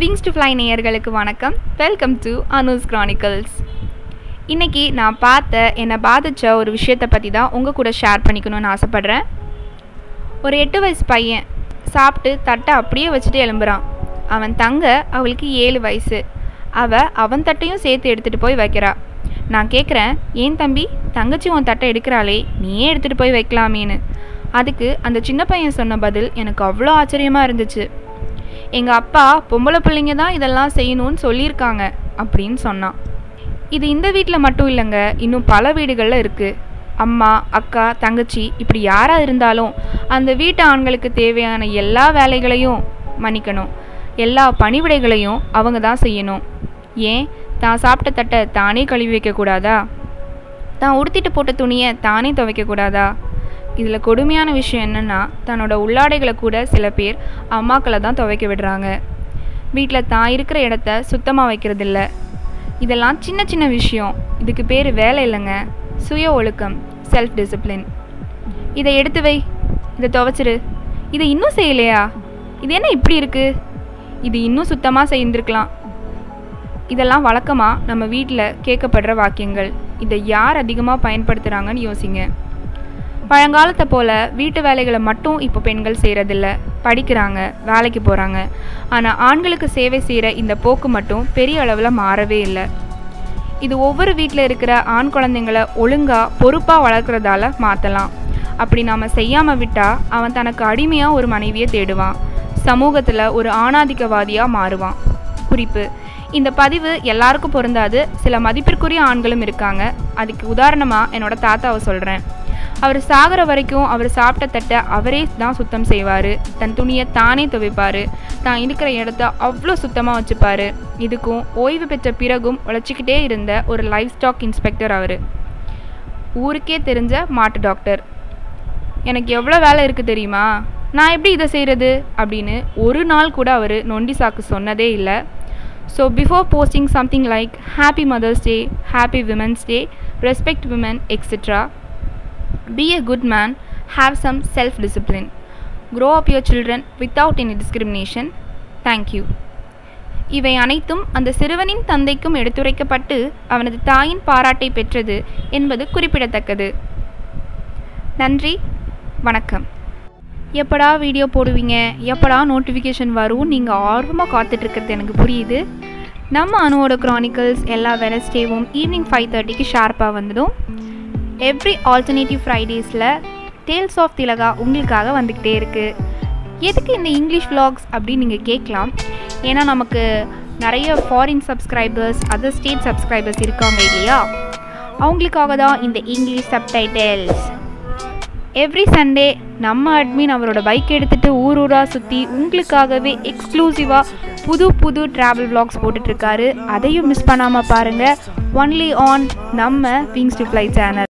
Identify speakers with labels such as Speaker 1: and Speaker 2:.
Speaker 1: Wings to fly நேயர்களுக்கு வணக்கம். Welcome to Anu's Chronicles இன்றைக்கி நான் பார்த்த என்னை பாதித்த ஒரு விஷயத்தை பற்றி தான் உங்கள் கூட ஷேர் பண்ணிக்கணும்னு ஆசைப்பட்றேன். ஒரு எட்டு வயசு பையன் சாப்பிட்டு தட்டை அப்படியே வச்சுட்டு எழும்புறான். அவன் தங்க அவளுக்கு ஏழு வயசு. அவ அவன் தட்டையும் சேர்த்து எடுத்துகிட்டு போய் வைக்கிறா. நான் கேட்குறேன் ஏன் தம்பி? தங்கச்சி உன் தட்டை எடுக்கிறாளே நீயே எடுத்துகிட்டு போய் வைக்கலாமேன்னு. அதுக்கு அந்த சின்ன பையன் சொன்ன பதில் எனக்கு அவ்வளோ ஆச்சரியமாக இருந்துச்சு. எங்கள் அப்பா பொம்பளை பிள்ளைங்க தான் இதெல்லாம் செய்யணும்னு சொல்லியிருக்காங்க அப்படின்னு சொன்னான். இது இந்த வீட்டில் மட்டும் இல்லைங்க இன்னும் பல வீடுகளில் இருக்குது அம்மா அக்கா தங்கச்சி இப்படி யாராக இருந்தாலும் அந்த வீட்டு ஆண்களுக்கு தேவையான எல்லா வேலைகளையும் மன்னிக்கணும். எல்லா பணிவிடைகளையும் அவங்க தான் செய்யணும். ஏன்? தான் சாப்பிட்ட தட்டை தானே கழுவி வைக்கக்கூடாதா? தான் உடுத்திட்டு போட்ட துணியை தானே துவைக்கக்கூடாதா? இதில் கொடுமையான விஷயம் என்னென்னா தன்னோட உள்ளாடைகளை கூட சில பேர் அம்மாக்களை தான் துவைக்க விடுறாங்க. வீட்டில் தான் இருக்கிற இடத்த சுத்தமாக வைக்கிறதில்ல. இதெல்லாம் சின்ன சின்ன விஷயம். இதுக்கு பேர் வேலை இல்லைங்க. சுய ஒழுக்கம் செல்ஃப் டிசிப்ளின் இதை எடுத்து வை. இதை துவைச்சிரு. இதை இன்னும் செய்யலையா? இது என்ன இப்படி இருக்குது இது இன்னும் சுத்தமாக செய்திருக்கலாம். இதெல்லாம் வழக்கமாக நம்ம வீட்டில் கேட்கப்படுற வாக்கியங்கள். இதை யார் அதிகமாக பயன்படுத்துகிறாங்கன்னு யோசிங்க. பழங்காலத்தை போல் வீட்டு வேலைகளை மட்டும் இப்போ பெண்கள் செய்கிறதில்ல படிக்கிறாங்க வேலைக்கு போகிறாங்க ஆனால் ஆண்களுக்கு சேவை செய்கிற இந்த போக்கு மட்டும் பெரிய அளவில் மாறவே இல்லை. இது ஒவ்வொரு வீட்டில் இருக்கிற ஆண் குழந்தைங்களை ஒழுங்காக பொறுப்பாக வளர்க்குறதால மாற்றலாம் அப்படி நாம் செய்யாமல் விட்டால் அவன் தனக்கு அடிமையாக ஒரு மனைவியை தேடுவான். சமூகத்தில் ஒரு ஆணாதிக்கவாதியாக மாறுவான். குறிப்பு இந்த பதிவு எல்லாருக்கும் பொருந்தாது. சில மதிப்பிற்குரிய ஆண்களும் இருக்காங்க. அதுக்கு உதாரணமாக என்னோட தாத்தாவை சொல்கிறேன் அவர் சாகிற வரைக்கும் அவர் சாப்பிட்ட தட்டை அவரே தான் சுத்தம் செய்வார். தன் துணியை தானே துவைப்பார். தான் இருக்கிற இடத்த அவ்வளோ சுத்தமாக வச்சுப்பார். இதுக்கும் ஓய்வு பெற்ற பிறகும் உழைச்சிக்கிட்டே இருந்த ஒரு லைஃப் ஸ்டாக் இன்ஸ்பெக்டர் அவர். ஊருக்கே தெரிஞ்ச மாட்டு டாக்டர் எனக்கு எவ்வளோ வேலை இருக்குது தெரியுமா? நான் எப்படி இதை செய்கிறது அப்படின்னு ஒரு நாள் கூட அவர் நொண்டி சாக்கு சொன்னதே இல்லை. So before posting something like happy mother's day happy women's day respect women etcetera Be a good man, have some self discipline. Grow up your children without any discrimination. Thank you. இவை அனைத்தும் அந்த சிறுவனின் தந்தைக்கும் எடுத்துரைக்கப்பட்டு அவனது தாயின் பாராட்டை பெற்றது என்பது குறிப்பிடத்தக்கது. நன்றி. வணக்கம். எப்படா வீடியோ போடுவீங்க? எப்படா நோட்டிஃபிகேஷன் வரும்? நீங்கள் ஆர்வமாக காத்துட்ருக்கிறது எனக்கு புரியுது. நம்ம அணுவோட க்ரானிக்கல்ஸ் எல்லா வெனஸ்டேவும் ஈவினிங் ஃபைவ் தேர்ட்டிக்கு ஷார்ப்பாக வந்துடும். எவ்ரி ஆல்டர்னேட்டிவ் ஃப்ரைடேஸில் டேல்ஸ் ஆஃப் திலகா உங்களுக்காக வந்துக்கிட்டே இருக்குது எதுக்கு இந்த இங்கிலீஷ் vlogs அப்படின்னு நீங்கள் கேட்கலாம். ஏன்னா நமக்கு நிறைய foreign subscribers other state subscribers இருக்காங்க இல்லையா? அவங்களுக்காக தான் இந்த இங்கிலீஷ் சப்டைட்டில்ஸ் எவ்ரி சண்டே நம்ம அட்மின் அவரோட பைக் எடுத்துகிட்டு ஊர் ஊராக சுற்றி உங்களுக்காகவே எக்ஸ்க்ளூசிவாக புது புது ட்ராவல் vlogs போட்டுட்ருக்காரு. அதையும் மிஸ் பண்ணாமல் பாருங்கள் ஒன்லி ஆன் நம்ம விங்ஸ் டு ஃப்ளை சேனல்